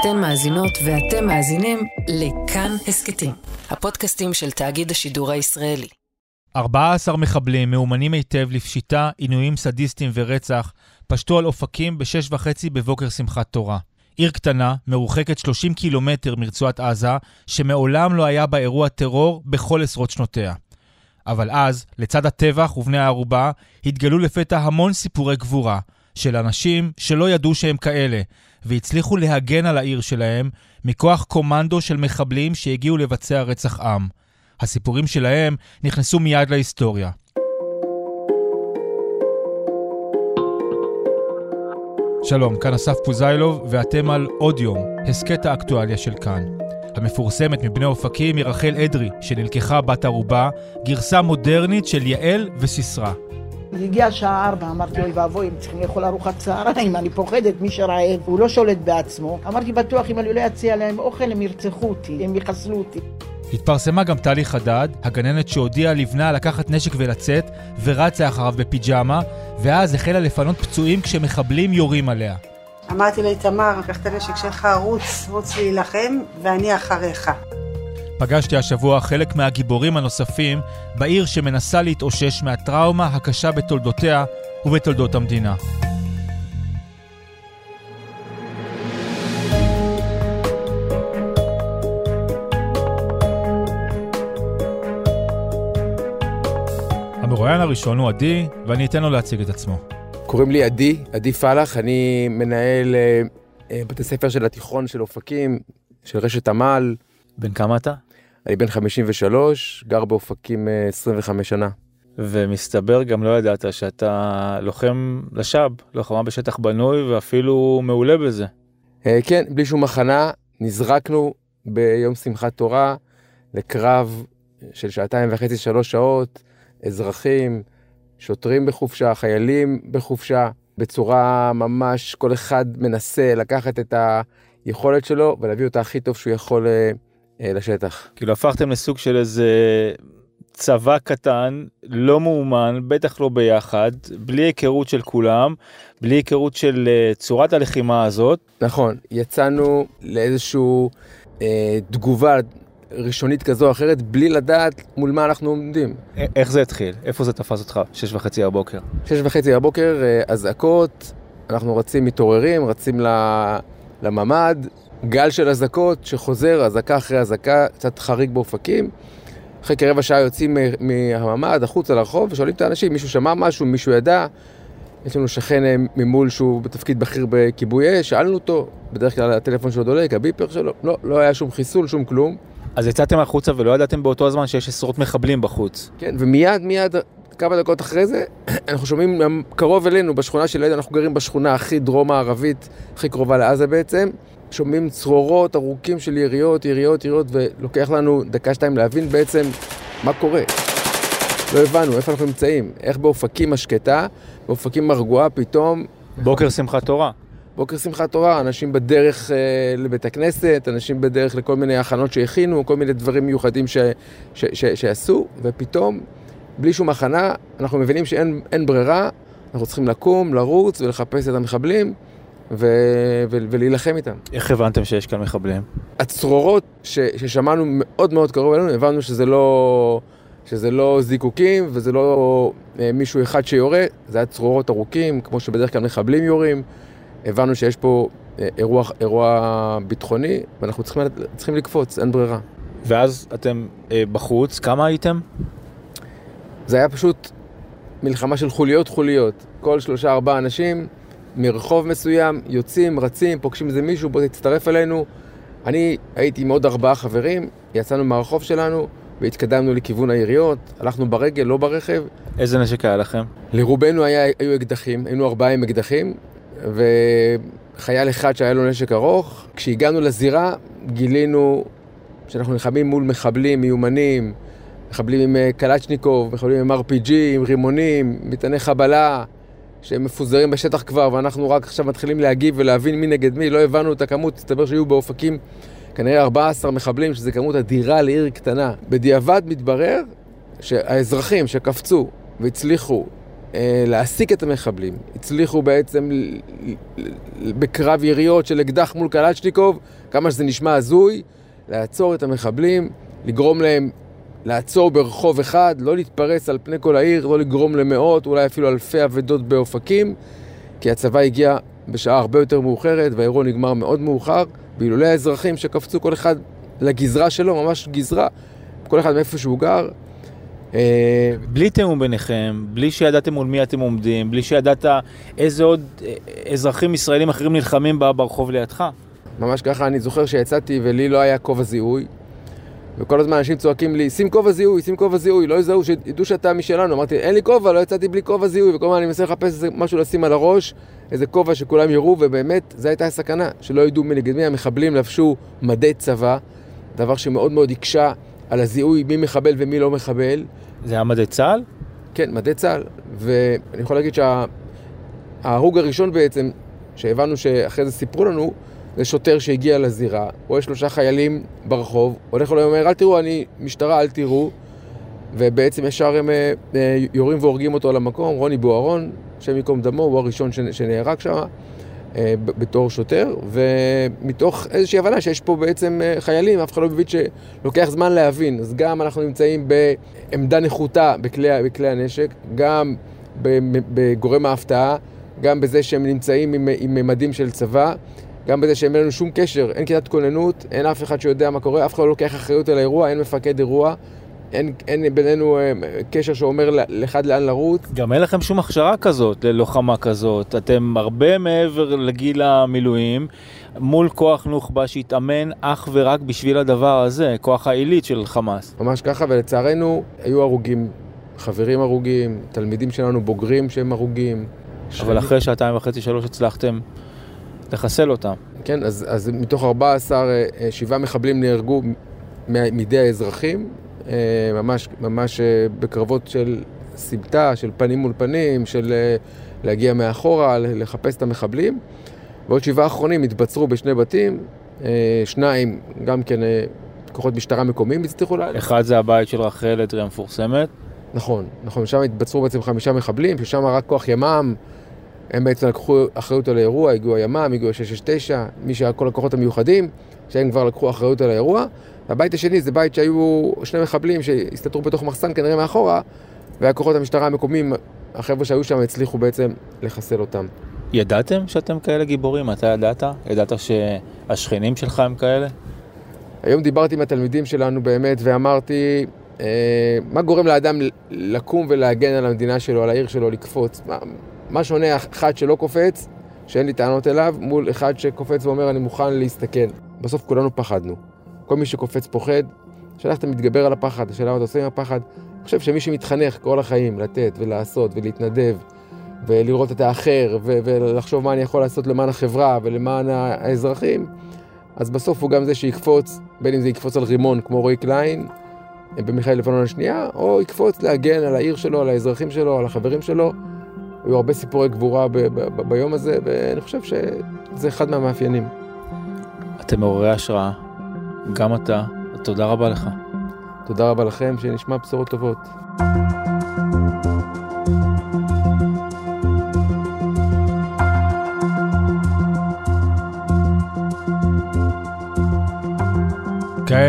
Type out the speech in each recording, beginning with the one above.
אתן מאזינות ואתם מאזינים לכאן הסכתים, הפודקאסטים של תאגיד השידור הישראלי. 14 מחבלים מאומנים היטב לפשיטה, עינויים סדיסטיים ורצח פשטו על אופקים בשש וחצי בבוקר שמחת תורה. עיר קטנה, מרוחקת 30 קילומטר מרצועת עזה, שמעולם לא היה בה אירוע טרור בכל עשרות שנותיה. אבל אז, לצד הטבח ובני הערובה, התגלו לפתע המון סיפורי גבורה, של אנשים שלא ידעו שהם כאלה, והצליחו להגן על העיר שלהם מכוח קומנדו של מחבלים שהגיעו לבצע רצח עם. הסיפורים שלהם נכנסו מיד להיסטוריה. שלום, כאן אסף פוזיילוב, ואתם על עוד יום, הסכת האקטואליה של כאן. המפורסמת מבני אופקים היא רחל אדרי, שנלקחה בת ערובה, גרסה מודרנית של יעל וסיסרא. הגיעה שעה ארבע, אמרתי אוי ואבוי, הם צריכים לאכול ארוחת צהריים, אני פוחדת, מי שרעב, הוא לא שולט בעצמו. אמרתי בטוח אם אני לא אציע להם אוכל הם ירצחו אותי, הם יחסלו אותי. התפרסמה גם טלי חדד, הגננת שהודיעה לבנה לקחת נשק ולצאת, ורצה אחריו בפיג'מה, ואז החלה לפנות פצועים כשמחבלים יורים עליה. אמרתי לאיתמר, קח את הנשק שלך, רוץ, רוץ להילחם, ואני אחריך. פגשתי השבוע חלק מהגיבורים הנוספים בעיר שמנסה להתאושש מהטראומה הקשה בתולדותיה ובתולדות המדינה. המרואיין הראשון הוא עדי, ואני אתן לו להציג את עצמו. קוראים לי עדי, עדי פלח, אני מנהל אה, אה, בתי ספר של התיכון של אופקים, של רשת עמל. בן כמה אתה? אני בן 53, גר באופקים אה, 25 שנה. ומסתבר גם לא ידעת שאתה לוחם לשב, לוחמה בשטח בנוי ואפילו מעולה בזה. אה, כן, בלי שום הכנה, נזרקנו ביום שמחת תורה לקרב של שעתיים וחצי, שלוש שעות, אזרחים, שוטרים בחופשה, חיילים בחופשה, בצורה ממש, כל אחד מנסה לקחת את היכולת שלו ולהביא אותה הכי טוב שהוא יכול אה, אה, לשטח. כאילו הפכתם לסוג של איזה צבא קטן, לא מאומן, בטח לא ביחד, בלי היכרות של כולם, בלי היכרות של אה, צורת הלחימה הזאת. נכון, יצאנו לאיזושהי אה, תגובה ראשונית כזו או אחרת, בלי לדעת מול מה אנחנו עומדים. א- איך זה התחיל? איפה זה תפס אותך? שש וחצי הבוקר. שש וחצי בבוקר, אה, אזעקות, אנחנו רצים, מתעוררים, רצים ל- לממ"ד, גל של אזעקות שחוזר, אזעקה אחרי אזעקה, קצת חריג באופקים. אחרי כרבע שעה יוצאים מהממ"ד, החוצה לרחוב, ושואלים את האנשים, מישהו שמע משהו, מישהו ידע. יש לנו שכן אה, ממול שהוא בתפקיד בכיר בכיבוי אש, שאלנו אותו, בדרך כלל הטלפון שלו דולק, הביפר שלו, לא, לא היה שום חיסול, שום כלום. אז יצאתם החוצה ולא ידעתם באותו הזמן שיש עשרות מחבלים בחוץ. כן, ומיד, מיד, כמה דקות אחרי זה, אנחנו שומעים קרוב אלינו, בשכונה של ליד, אנחנו גרים בשכונה הכי דרום-מערבית, הכי קרובה לעזה בעצם. שומעים צרורות ארוכים של יריות, יריות, יריות, ולוקח לנו דקה-שתיים להבין בעצם מה קורה. לא הבנו איפה אנחנו נמצאים, איך באופקים השקטה, באופקים הרגועה פתאום, בוקר שמחת תורה. בוקר שמחת תורה, אנשים בדרך אה, לבית הכנסת, אנשים בדרך לכל מיני הכנות שהכינו, כל מיני דברים מיוחדים ש, ש, ש, שעשו, ופתאום, בלי שום הכנה, אנחנו מבינים שאין אין ברירה, אנחנו צריכים לקום, לרוץ ולחפש את המחבלים ו, ו, ולהילחם איתם. איך הבנתם שיש כאן מחבלים? הצרורות ש, ששמענו מאוד מאוד קרוב אלינו, הבנו שזה לא, שזה לא זיקוקים וזה לא אה, מישהו אחד שיורה, זה היה צרורות ארוכים, כמו שבדרך כלל מחבלים יורים. הבנו שיש פה אה, אירוע, אירוע ביטחוני, ואנחנו צריכים, צריכים לקפוץ, אין ברירה. ואז אתם אה, בחוץ, כמה הייתם? זה היה פשוט מלחמה של חוליות חוליות. כל שלושה ארבעה אנשים מרחוב מסוים, יוצאים, רצים, פוגשים איזה מישהו, בוא תצטרף אלינו. אני הייתי עם עוד ארבעה חברים, יצאנו מהרחוב שלנו והתקדמנו לכיוון העיריות, הלכנו ברגל, לא ברכב. איזה נשק היה לכם? לרובנו היה, היו אקדחים, היינו ארבעה עם אקדחים, וחייל אחד שהיה לו נשק ארוך. כשהגענו לזירה גילינו שאנחנו נלחמים מול מחבלים מיומנים, מחבלים עם אה, קלצ'ניקוב, מחבלים עם RPG, עם רימונים, מטעני חבלה, שהם מפוזרים בשטח כבר, ואנחנו רק עכשיו מתחילים להגיב ולהבין מי נגד מי, לא הבנו את הכמות, הסתבר שהיו באופקים כנראה 14 מחבלים, שזו כמות אדירה לעיר קטנה. בדיעבד מתברר שהאזרחים שקפצו והצליחו אה, להעסיק את המחבלים. הצליחו בעצם בקרב יריות של אקדח מול קלצ'ניקוב, כמה שזה נשמע הזוי, לעצור את המחבלים, לגרום להם לעצור ברחוב אחד, לא להתפרס על פני כל העיר, לא לגרום למאות, אולי אפילו אלפי אבדות באופקים, כי הצבא הגיע בשעה הרבה יותר מאוחרת והאירוע נגמר מאוד מאוחר, ואילולי האזרחים שקפצו כל אחד לגזרה שלו, ממש גזרה, כל אחד מאיפה שהוא גר. אה, בלי תיאום ביניכם, בלי שידעתם מול מי אתם עומדים, בלי שידעת איזה עוד אה, אזרחים ישראלים אחרים נלחמים ברחוב לידך. ממש ככה, אני זוכר שיצאתי ולי לא היה כובע זיהוי. וכל הזמן אנשים צועקים לי, שים כובע זיהוי, שים כובע זיהוי, לא יזהו, שידעו שאתה משלנו. אמרתי, אין לי כובע, לא יצאתי בלי כובע זיהוי, וכל הזמן אני מנסה לחפש איזה משהו לשים על הראש, איזה כובע שכולם יראו, ובאמת, זו הייתה הסכנה, שלא ידעו מי נגד מי. המחבלים לבשו מדי צבא, דבר שמאוד מאוד הקשה על הזיהוי מי מחבל ומי לא מחבל. זה היה מדי צה"ל? כן, מדי צה"ל. ואני יכול להגיד שההרוג שה... הראשון בעצם, שהבנו שאחרי זה סיפרו לנו, זה שוטר שהגיע לזירה, רואה שלושה חיילים ברחוב, הולך אליהם ואומר, אל תראו, אני משטרה, אל תראו. ובעצם ישר הם אה, אה, יורים והורגים אותו על המקום. רוני בוארון, השם ייקום דמו, הוא הראשון שנהרג שם אה, בתור שוטר, ומתוך איזושהי הבנה שיש פה בעצם חיילים, אף אחד לא מבין שלוקח זמן להבין. אז גם אנחנו נמצאים בעמדה נחותה בכלי, בכלי הנשק, גם בגורם ההפתעה, גם בזה שהם נמצאים עם, עם ממדים של צבא. גם בזה שאין לנו שום קשר, אין כיתת כוננות, אין אף אחד שיודע מה קורה, אף אחד לא לוקח אחריות על האירוע, אין מפקד אירוע, אין, אין בינינו אה, קשר שאומר לאחד לאן לרוץ. גם אין לכם שום הכשרה כזאת, ללוחמה כזאת. אתם הרבה מעבר לגיל המילואים, מול כוח נוח'בה שהתאמן אך ורק בשביל הדבר הזה, כוח העילית של חמאס. ממש ככה, ולצערנו היו הרוגים, חברים הרוגים, תלמידים שלנו בוגרים שהם הרוגים. אבל אחרי שעתיים וחצי, שלוש הצלחתם לחסל אותם. כן, אז, אז מתוך 14, אה, אה, שבעה מחבלים נהרגו מידי האזרחים, אה, ממש, ממש בקרבות של סמטה, של פנים מול פנים, של להגיע מאחורה, לחפש את המחבלים. ועוד שבעה אחרונים התבצרו בשני בתים, שניים גם כן כוחות משטרה מקומיים הצליחו לה... אחד זה הבית של רחל אדרי המפורסמת. נכון, נכון, שם התבצרו בעצם חמישה מחבלים, ששם רק כוח ימ"מ הם בעצם לקחו אחריות על האירוע, הגיעו הימ"מ, הגיעו ה-669, מי שהיה כל הכוחות המיוחדים, שהם כבר לקחו אחריות על האירוע. והבית השני זה בית שהיו שני מחבלים שהסתתרו בתוך מחסן כנראה מאחורה, והכוחות המשטרה המקומיים, החבר'ה שהיו שם, הצליחו בעצם לחסל אותם. ידעתם שאתם כאלה גיבורים? אתה ידעת? ידעת שהשכנים שלך הם כאלה? היום דיברתי עם התלמידים שלנו באמת ואמרתי, אה, מה גורם לאדם לקום ולהגן על המדינה שלו, על העיר שלו, לקפוץ? מה, מה שונה אחד שלא קופץ, שאין לי טענות אליו, מול אחד שקופץ ואומר אני מוכן להסתכן. בסוף כולנו פחדנו. כל מי שקופץ פוחד, השאלה איך אתה מתגבר על הפחד, השאלה מה אתה עושה עם הפחד. אני חושב שמי שמתחנך כל החיים לתת ולעשות ולהתנדב ולראות את האחר ו- ולחשוב מה אני יכול לעשות למען החברה ולמען האזרחים, אז בסוף הוא גם זה שיקפוץ, בין אם זה יקפוץ על רימון כמו רועי קליין במלחמת לבנון השנייה, או יקפוץ להגן על העיר שלו, על האזרחים שלו, על החברים שלו. היו הרבה סיפורי גבורה ב- ב- ביום הזה, ואני חושב שזה אחד מהמאפיינים. אתם מעוררי השראה, גם אתה, תודה רבה לך. תודה רבה לכם, שנשמע בשורות טובות.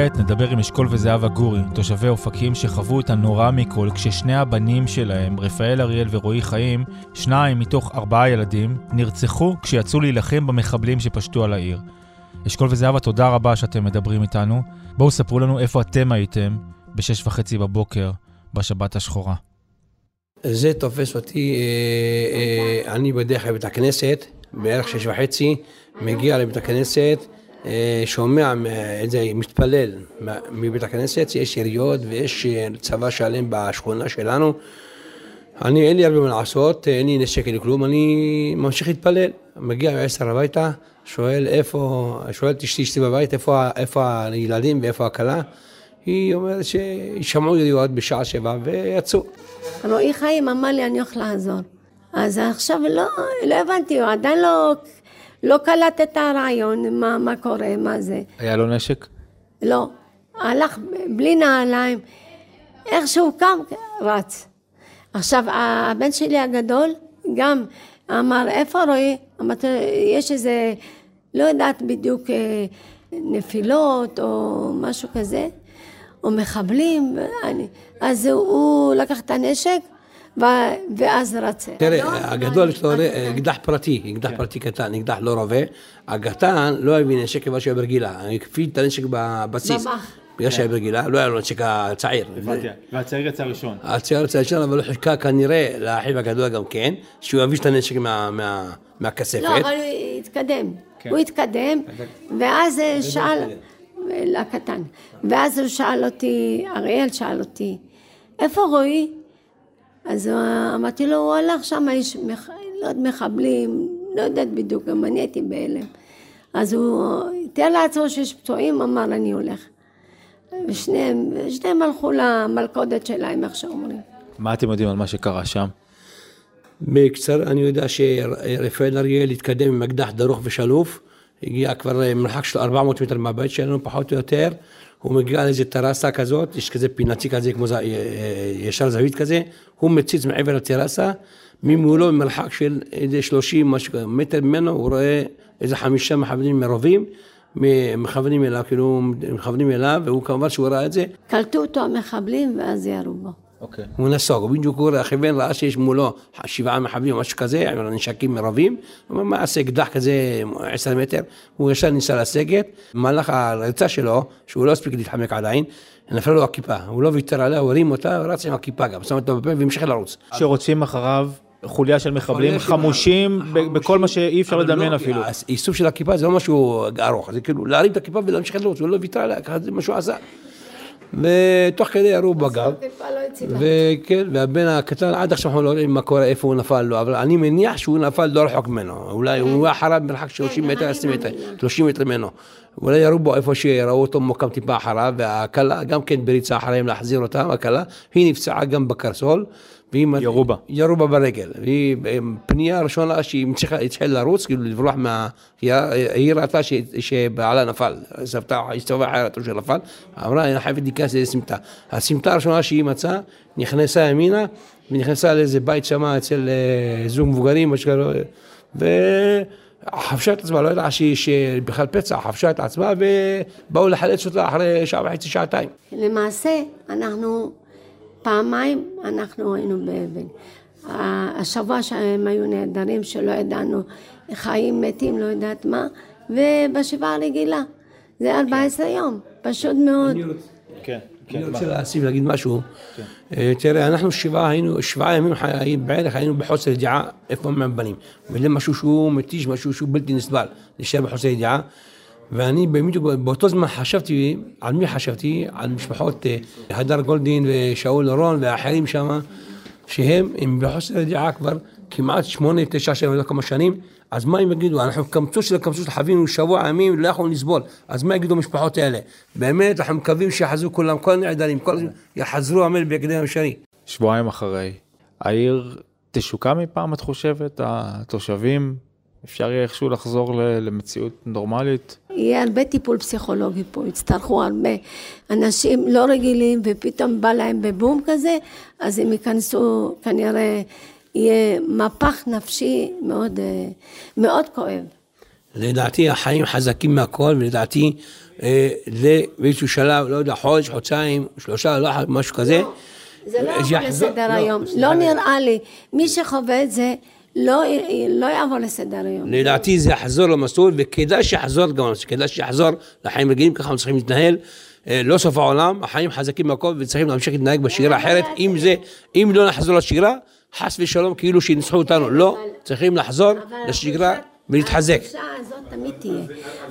כעת נדבר עם אשכול וזהבה גורי, תושבי אופקים שחוו את הנורא מכל כששני הבנים שלהם, רפאל אריאל ורועי חיים, שניים מתוך ארבעה ילדים, נרצחו כשיצאו להילחם במחבלים שפשטו על העיר. אשכול וזהבה, תודה רבה שאתם מדברים איתנו. בואו ספרו לנו איפה אתם הייתם בשש וחצי בבוקר בשבת השחורה. זה תופס אותי, אה, אה, אני בדרך לבית הכנסת, בערך שש וחצי, מגיע לבית הכנסת, אה, שומע איזה מתפלל מבית הכנסת, יש יריות ויש אה, צבא שלם בשכונה שלנו. אני, אין לי הרבה מה לעשות, אין לי נשק, אין לי כלום, אני ממשיך להתפלל. מגיע בעשר הביתה, שואל איפה, שואל את אשתי, אשתי בבית, איפה, איפה הילדים ואיפה הכלה? היא אומרת שישמעו ידיעות בשעה שבע ויצאו. רועי חיים אמר לי, אני הולך לעזור. אז עכשיו לא, לא הבנתי, הוא עדיין לא לא קלט את הרעיון, מה, מה קורה, מה זה. היה לו נשק? לא. הלך בלי נעליים. איך שהוא קם, רץ. עכשיו, הבן שלי הגדול גם אמר, איפה רועי? אמרתי, יש איזה, לא יודעת בדיוק, אה, נפילות או משהו כזה, או מחבלים, אני, אז הוא לקח את הנשק. ואז רצה. תראה, הגדול יש לו אקדח פרטי, אקדח פרטי קטן, אקדח לא רובה. הקטן לא הביא נשק כיוון שהיה ברגילה, הקפיד את הנשק בבסיס. בגלל שהיה ברגילה, לא היה לו נשק הצעיר. והצעיר יצא ראשון. הצעיר יצא ראשון, אבל הוא חיכה כנראה לאחיו הגדול גם כן, שהוא יביא את הנשק מה- מה- מהכספת. לא, אבל הוא התקדם. הוא התקדם, ואז שאל, לקטן, ואז הוא שאל אותי, אריאל שאל אותי, איפה רועי? אז אמרתי לו, הוא הלך שם, יש מח... לא יודעת, מחבלים, לא יודעת בדיוק, גם אני הייתי בהלם. אז הוא תיאר לעצמו שיש פצועים, אמר, אני הולך. ושניהם, שניהם הלכו למלכודת שלהם, איך שאומרים. מה אתם יודעים על מה שקרה שם? בקצר, אני יודע שרפאל אריאל התקדם עם אקדח דרוך ושלוף, הגיע כבר אה, מרחק של 400 מטר מהבית שלנו, פחות או יותר. הוא מגיע לאיזה טרסה כזאת, יש כזה פינצי כזה, כמו ז- אה, אה, ישר זווית כזה, הוא מציץ מעבר לטרסה, ממולו במרחק של איזה 30 משהו מטר ממנו, הוא רואה איזה חמישה מחבלים מרובים, מכוונים אליו, כאילו מכוונים אליו, והוא כמובן שהוא ראה את זה, קלטו אותו המחבלים ואז ירו בו. אוקיי. הוא נסוג, הוא בדיוק הכוון ראה שיש מולו שבעה מחבלים או משהו כזה, עם נשקים מרבים, הוא אמר, מה יעשה אקדח כזה עשר מטר, הוא ישר ניסה לסגת, במהלך הריצה שלו, שהוא לא הספיק להתחמק עדיין, נפלה לו הכיפה, הוא לא ויתר עליה, הוא הרים אותה, הוא רץ עם הכיפה גם, שם אותה בפה והמשיך לרוץ. שרוצים אחריו חוליה של מחבלים חמושים בכל מה שאי אפשר לדמיין לא, אפילו. האיסוף של הכיפה זה לא משהו ארוך, זה כאילו להרים את הכיפה ולהמשיך לרוץ, הוא לא ויתר עליה, ככה זה מה שהוא עשה. ותוך כדי ירו בגב. וכן, והבן הקטן עד עכשיו אנחנו לא יודעים מה קורה, איפה הוא נפל לו, אבל אני מניח שהוא נפל לא רחוק ממנו, אולי הוא היה אחריו במרחק 30 מטר, 20 מטר, 30 מטר ממנו. אולי ירו בו איפה שראו אותו מוקם טיפה אחריו, והכלה גם כן בריצה אחריהם להחזיר אותה, הכלה, היא נפצעה גם בקרסול. והיא... ירו בה. ירו בה ברגל. והיא, פנייה ראשונה שהיא התחילה לרוץ, כאילו לברוח מה... היא, היא ראתה ש, שבעלה נפל, סבתה, הסתובבה אחרת שהוא נפל, אמרה, אני חייבת להיכנס לאיזה סמטה. הסמטה הראשונה שהיא מצאה, נכנסה ימינה, ונכנסה לאיזה בית שם אצל אה, זוג מבוגרים, משהו כזה, וחבשה את עצמה, לא ידעה שהיא שבכלל פצע, חבשה את עצמה, ובאו לחלץ אותה אחרי שעה וחצי, שעתיים. למעשה, אנחנו פעמיים אנחנו היינו באבן. השבוע שהם היו נהדרים, שלא ידענו חיים מתים, לא יודעת מה, ובשבעה הרגילה. זה 14 יום, פשוט מאוד. כן, אני רוצה להוסיף להגיד משהו. אה, תראה, אנחנו שבעה היינו, שבעה ימים בערך היינו בחוסר ידיעה איפה הם הבנים. וזה משהו שהוא מתיש, משהו שהוא בלתי נסבל, להישאר בחוסר ידיעה. ואני בדיוק באותו זמן חשבתי, על מי חשבתי? על משפחות אה, הדר גולדין ושאול אורון והאחרים שם, שהם הם בחוסר ידיעה כבר כמעט שמונה, תשע, שבע, לא כמה שנים. אז מה הם יגידו? אנחנו קמצוץ של הקמצוץ חווינו שבוע ימים, לא יכולנו לסבול. אז מה יגידו המשפחות האלה? באמת, אנחנו מקווים שיחזרו כולם, כל הנעדרים, כל יחזרו אמן בהקדם אפשרי. שבועיים אחרי, העיר תשוקע מפעם, את חושבת? התושבים, אפשר יהיה איכשהו לחזור למציאות נורמלית? יהיה הרבה טיפול פסיכולוגי פה, יצטרכו הרבה אנשים לא רגילים ופתאום בא להם בבום כזה, אז הם ייכנסו, כנראה יהיה מהפך נפשי מאוד, אה, מאוד כואב. לדעתי החיים חזקים מהכל, ולדעתי אה, זה באיזשהו שלב, לא יודע, חודש, חודשיים, שלושה, לא משהו כזה. זה לא יעבור שיחזור- לסדר היום, סליחה, לא נראה לי, מי שחווה את זה לא, לא יעבור לסדר היום. לדעתי זה יחזור למסלול, וכדאי שיחזור גם, כדאי שיחזור לחיים רגילים, ככה אנחנו צריכים להתנהל. אה, לא סוף העולם, החיים חזקים מהכל וצריכים להמשיך להתנהג בשגרה אחרת, אם זה, אם לא נחזור לשגרה, חס ושלום כאילו שינסחו אותנו, לא, צריכים לחזור לשגרה ולהתחזק. החולשה הזאת תמיד תהיה.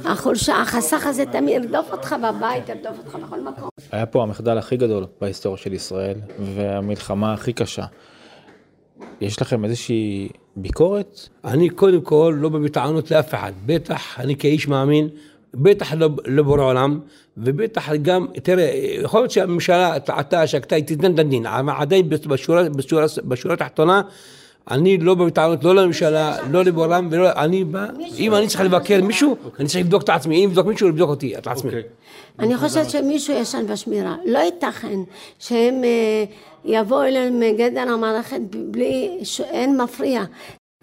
החולשה, החסך הזה תמיד ירדוף אותך בבית, ירדוף אותך בכל מקום. היה פה המחדל הכי גדול בהיסטוריה של ישראל, והמלחמה הכי קשה. יש לכם איזושהי ביקורת? אני קודם כל לא בטענות לאף אחד, בטח אני כאיש מאמין, בטח לא, לא בורא עולם, ובטח גם, תראה, יכול להיות שהממשלה טעתה, שגתה, היא תיתן את הדין, אבל עדיין בשורה התחתונה, אני לא בטענות, לא לממשלה, לא לבורם, ולא... אני בא, אם אני צריך לבקר מישהו, אני צריך לבדוק את עצמי. אם לבדוק מישהו, לבדוק אותי, את עצמי. אני חושבת שמישהו ישן בשמירה. לא ייתכן שהם אה, יבואו אליהם מגדר המערכת בלי, שאין מפריע.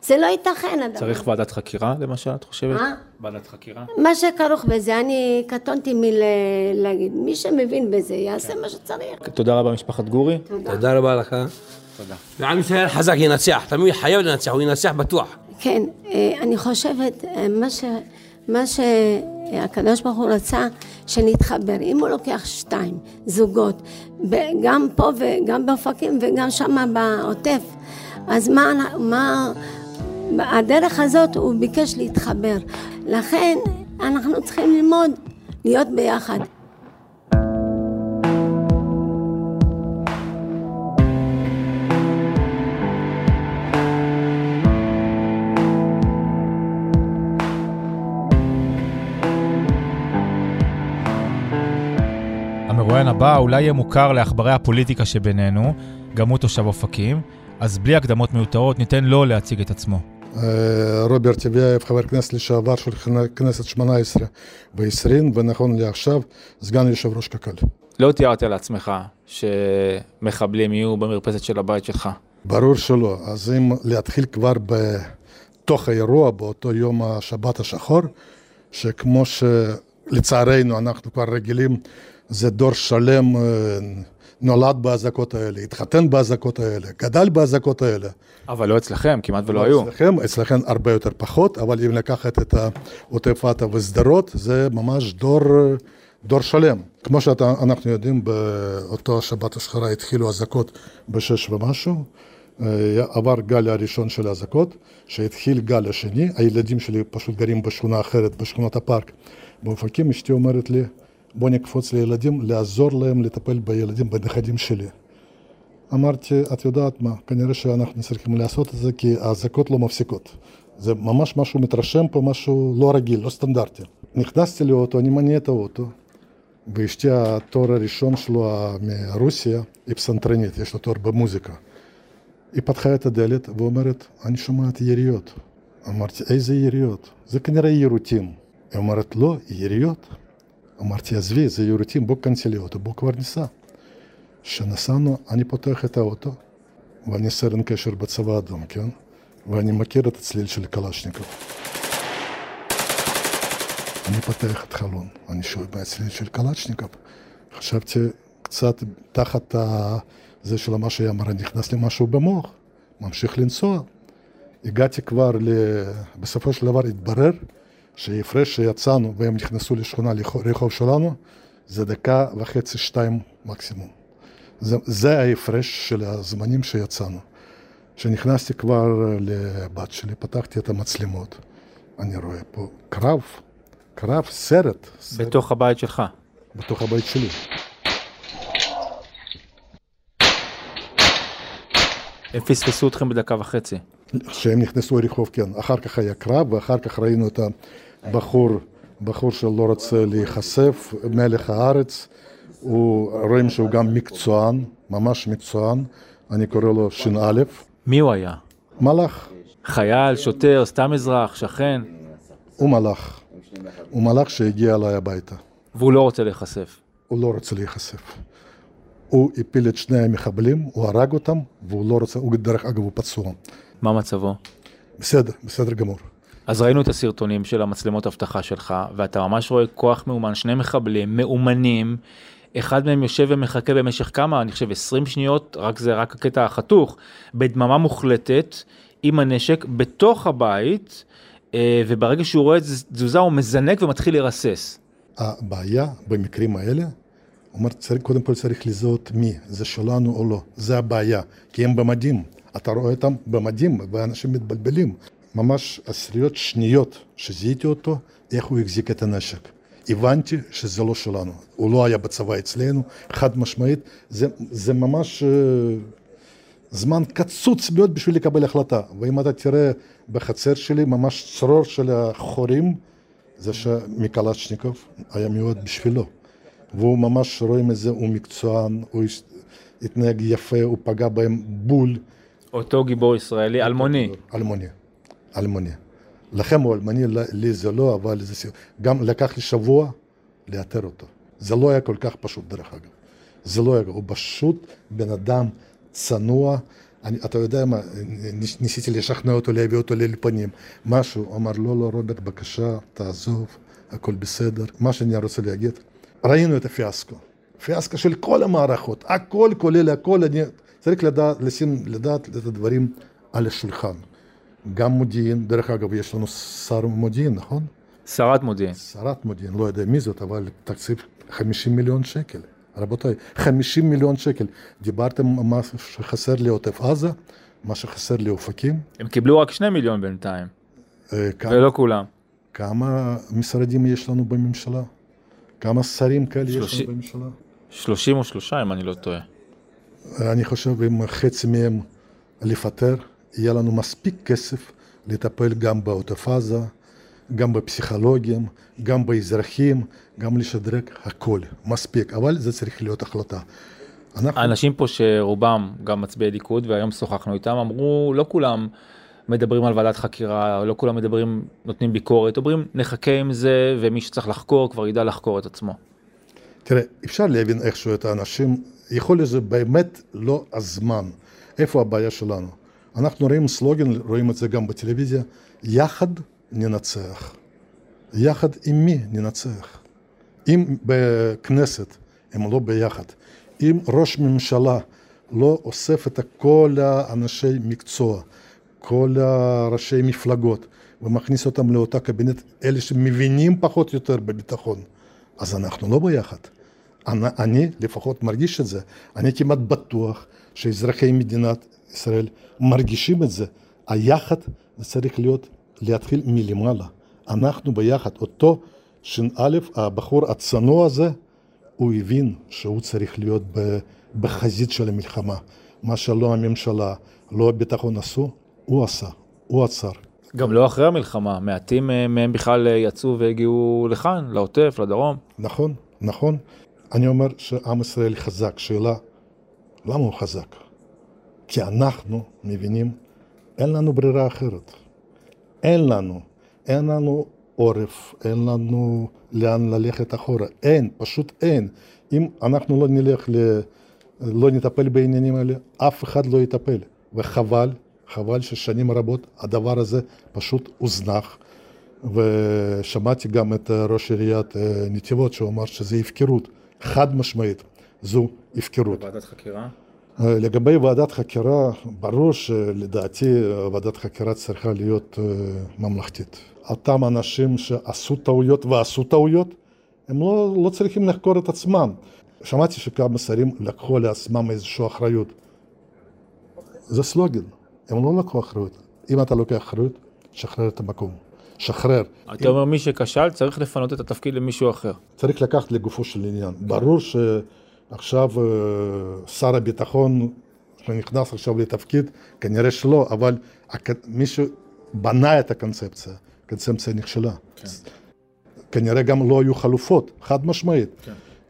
זה לא ייתכן הדבר. צריך ועדת חקירה, למשל, את חושבת? מה? ועדת חקירה? מה שכרוך בזה, אני קטונתי מלהגיד. מי שמבין בזה, יעשה מה שצריך. תודה רבה, משפחת גורי. תודה רבה לך. תודה. ועם ישראל חזק ינצח, תמיד חייב לנצח, הוא ינצח בטוח. כן, אה, אני חושבת, אה, מה, ש, מה שהקדוש ברוך הוא רצה, שנתחבר. אם הוא לוקח שתיים, זוגות, גם פה וגם באופקים וגם שם בעוטף, אז מה, מה, הדרך הזאת הוא ביקש להתחבר. לכן אנחנו צריכים ללמוד להיות ביחד. הבא אולי יהיה מוכר לעכברי הפוליטיקה שבינינו, גם הוא תושב אופקים, אז בלי הקדמות מיותרות ניתן לו להציג את עצמו. רוברט טיבייב, חבר כנסת לשעבר של כנסת 18 ו-20, ונכון לעכשיו סגן יושב ראש קק"ל. לא תיארת לעצמך שמחבלים יהיו במרפסת של הבית שלך. ברור שלא. אז אם להתחיל כבר בתוך האירוע, באותו יום השבת השחור, שכמו שלצערנו אנחנו כבר רגילים, זה דור שלם אה, נולד באזעקות האלה, התחתן באזעקות האלה, גדל באזעקות האלה. אבל לא אצלכם, כמעט ולא היו. אצלכם, אצלכם הרבה יותר פחות, אבל אם לקחת את עוטף עזה ושדרות, זה ממש דור, דור שלם. כמו שאנחנו יודעים, באותו שבת השחורה התחילו אזעקות בשש ומשהו, אה, עבר גל הראשון של האזעקות, שהתחיל גל השני, הילדים שלי פשוט גרים בשכונה אחרת, בשכונת הפארק באופקים, אשתי אומרת לי, בוא נקפוץ לילדים, לעזור להם לטפל בילדים, בנכדים שלי. אמרתי, את יודעת מה, כנראה שאנחנו צריכים לעשות את זה כי האזעקות לא מפסיקות. זה ממש משהו מתרשם פה, משהו לא רגיל, לא סטנדרטי. נכנסתי לאוטו, אני מניע את האוטו, ואשתי, התואר הראשון שלו מרוסיה, היא פסנתרנית, יש לה תואר במוזיקה. היא פתחה את הדלת ואומרת, אני שומעת יריות. אמרתי, איזה יריות? זה כנראה יירוטים. היא אומרת, לא, יריות. אמרתי, עזבי, זה יירוטים, בוא כנסי לאוטו, בוא כבר ניסע. כשנסענו, אני פותח את האוטו, ואני סרן קשר בצבא האדום, כן? ואני מכיר את הצליל של קלשניקוב. אני פותח את חלון, אני שואל מה הצליל של קלצ'ניקוב. חשבתי קצת תחת ה... זה של מה שהיא אמרה, נכנס לי משהו במוח, ממשיך לנסוע. הגעתי כבר, ל... בסופו של דבר התברר שההפרש שיצאנו והם נכנסו לשכונה לרחוב שלנו, זה דקה וחצי, שתיים מקסימום. זה, זה ההפרש של הזמנים שיצאנו. כשנכנסתי כבר לבת שלי, פתחתי את המצלמות, אני רואה פה קרב, קרב, סרט. סרט. בתוך הבית שלך. בתוך הבית שלי. הם פספסו אתכם בדקה וחצי. כשהם נכנסו לרחוב, כן. אחר כך היה קרב, ואחר כך ראינו את הבחור, בחור שלא רוצה להיחשף, מלך הארץ. הוא, רואים שהוא גם מקצוען, ממש מקצוען, אני קורא לו ש"א. מי הוא היה? מלאך. חייל, שוטר, סתם אזרח, שכן? הוא מלאך. הוא מלאך שהגיע אליי הביתה. והוא לא רוצה להיחשף. הוא לא רוצה להיחשף. הוא הפיל את שני המחבלים, הוא הרג אותם, והוא לא רוצה, הוא דרך אגב הוא פצוע. מה מצבו? בסדר, בסדר גמור. אז ראינו את הסרטונים של המצלמות אבטחה שלך, ואתה ממש רואה כוח מאומן, שני מחבלים, מאומנים, אחד מהם יושב ומחכה במשך כמה, אני חושב 20 שניות, רק זה רק הקטע החתוך, בדממה מוחלטת, עם הנשק, בתוך הבית, אה, וברגע שהוא רואה את תזוזה הוא מזנק ומתחיל לרסס. הבעיה במקרים האלה, הוא אומר, צריך, קודם כל צריך לזהות מי, זה שלנו או לא, זה הבעיה, כי הם במדים, אתה רואה אותם במדים, ואנשים מתבלבלים. ממש עשיריות שניות שזיהיתי אותו, איך הוא החזיק את הנשק. הבנתי שזה לא שלנו, הוא לא היה בצבא אצלנו, חד משמעית, זה, זה ממש uh, זמן קצוץ מאוד בשביל לקבל החלטה. ואם אתה תראה בחצר שלי, ממש צרור של החורים, זה שמקלצ'ניקוב היה מיועד בשבילו. והוא ממש רואים את זה, הוא מקצוען, הוא התנהג יפה, הוא פגע בהם בול, אותו גיבור ישראלי, אלמוני. אלמוני, אלמוני. לכם הוא אלמוני, לי זה לא, אבל זה גם לקח לי שבוע לאתר אותו. זה לא היה כל כך פשוט דרך אגב. זה לא היה, הוא פשוט בן אדם צנוע. אני, אתה יודע מה, ניסיתי לשכנע אותו, להביא אותו לאלפנים, משהו, הוא אמר, לא, לא, רוברט, בבקשה, תעזוב, הכל בסדר. מה שאני רוצה להגיד, ראינו את הפיאסקו. פיאסקו של כל המערכות, הכל כולל הכל, אני צריך לדעת, לשים, לדעת את הדברים על השולחן. גם מודיעין, דרך אגב, יש לנו שר מודיעין, נכון? שרת מודיעין. שרת מודיעין, לא יודע מי זאת, אבל תקציב 50 מיליון שקל. רבותיי, 50 מיליון שקל. דיברתם מה שחסר לעוטף עזה, מה שחסר לאופקים. הם קיבלו רק 2 מיליון בינתיים, אה, כמה, ולא כולם. כמה משרדים יש לנו בממשלה? כמה שרים כאלה יש שלושי- לנו בממשלה? 33 אם אני לא טועה. אני חושב אם חצי מהם לפטר, יהיה לנו מספיק כסף לטפל גם בעוטף עזה, גם בפסיכולוגים, גם באזרחים, גם לשדרג הכל, מספיק, אבל זה צריך להיות החלטה. אנחנו, האנשים פה שרובם גם מצביעי ליכוד, והיום שוחחנו איתם, אמרו, לא כולם מדברים על ועדת חקירה, לא כולם מדברים, נותנים ביקורת, אומרים, נחכה עם זה, ומי שצריך לחקור כבר ידע לחקור את עצמו. תראה, אפשר להבין איכשהו את האנשים, יכול להיות שזה באמת לא הזמן. איפה הבעיה שלנו? אנחנו רואים סלוגן, רואים את זה גם בטלוויזיה, יחד ננצח. יחד עם מי ננצח? אם בכנסת הם לא ביחד, אם ראש ממשלה לא אוסף את כל האנשי מקצוע, כל הראשי מפלגות, ומכניס אותם לאותה קבינט, אלה שמבינים פחות או יותר בביטחון, אז אנחנו לא ביחד. אני, אני לפחות מרגיש את זה. אני כמעט בטוח שאזרחי מדינת ישראל מרגישים את זה. היחד זה צריך להיות, להתחיל מלמעלה. אנחנו ביחד. אותו ש"א, הבחור הצנוע הזה, הוא הבין שהוא צריך להיות בחזית של המלחמה. מה שלא הממשלה, לא הביטחון עשו, הוא עשה, הוא עצר. גם לא אחרי המלחמה, מעטים אה, מהם בכלל אה, יצאו והגיעו לכאן, לעוטף, לדרום. נכון, נכון. אני אומר שעם ישראל חזק. שאלה, למה הוא חזק? כי אנחנו מבינים, אין לנו ברירה אחרת. אין לנו, אין לנו עורף, אין לנו לאן ללכת אחורה. אין, פשוט אין. אם אנחנו לא נלך, ל... לא נטפל בעניינים האלה, אף אחד לא יטפל. וחבל, חבל ששנים רבות הדבר הזה פשוט הוזנח. ושמעתי גם את ראש עיריית אה, נתיבות, שהוא אמר שזה הפקרות, חד משמעית, זו הפקרות. ועדת חקירה? אה, לגבי ועדת חקירה, ברור שלדעתי ועדת חקירה צריכה להיות אה, ממלכתית. אותם אנשים שעשו טעויות ועשו טעויות, הם לא, לא צריכים לחקור את עצמם. שמעתי שכמה שרים לקחו לעצמם איזושהי אחריות. זה סלוגן, הם לא לקחו אחריות. אם אתה לוקח אחריות, שחרר את המקום. שחרר. אתה אומר מי שכשל צריך לפנות את התפקיד למישהו אחר. צריך לקחת לגופו של עניין. ברור שעכשיו אה, שר הביטחון שנכנס עכשיו לתפקיד, כנראה שלא, אבל הק- מישהו בנה את הקונספציה, הקונספציה נכשלה. כנראה גם לא היו חלופות, חד משמעית.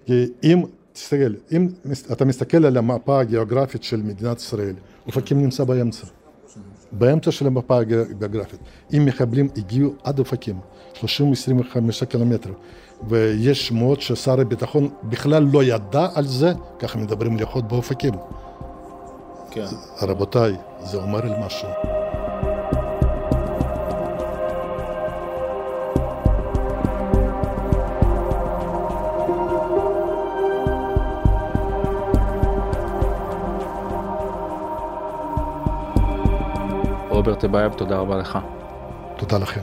כי אם, תסתכל, אם אתה מסתכל על המפה הגיאוגרפית של מדינת ישראל, אופקים נמצא באמצע. באמצע של המפה הגיאוגרפית. אם מחבלים הגיעו עד אופקים, 30-25 קילומטר, ויש שמועות ששר הביטחון בכלל לא ידע על זה, ככה מדברים לאחות באופקים. כן. רבותיי, זה אומר על משהו. רוברט טיבייב, תודה רבה לך. תודה לכם.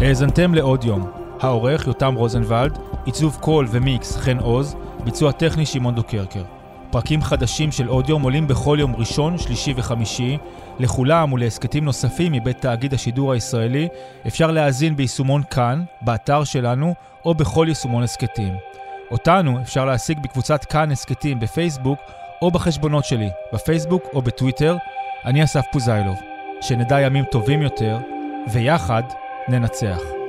האזנתם לעוד יום. העורך יותם רוזנבלד, עיצוב קול ומיקס חן עוז, ביצוע טכני שמעון דוקרקר. פרקים חדשים של עוד יום עולים בכל יום ראשון, שלישי וחמישי. לכולם ולהסכתים נוספים מבית תאגיד השידור הישראלי אפשר להאזין ביישומון כאן, באתר שלנו, או בכל יישומון הסכתים. אותנו אפשר להשיג בקבוצת כאן הסכתים בפייסבוק, או בחשבונות שלי, בפייסבוק או בטוויטר. אני אסף פוזיילוב. שנדע ימים טובים יותר, ויחד ננצח.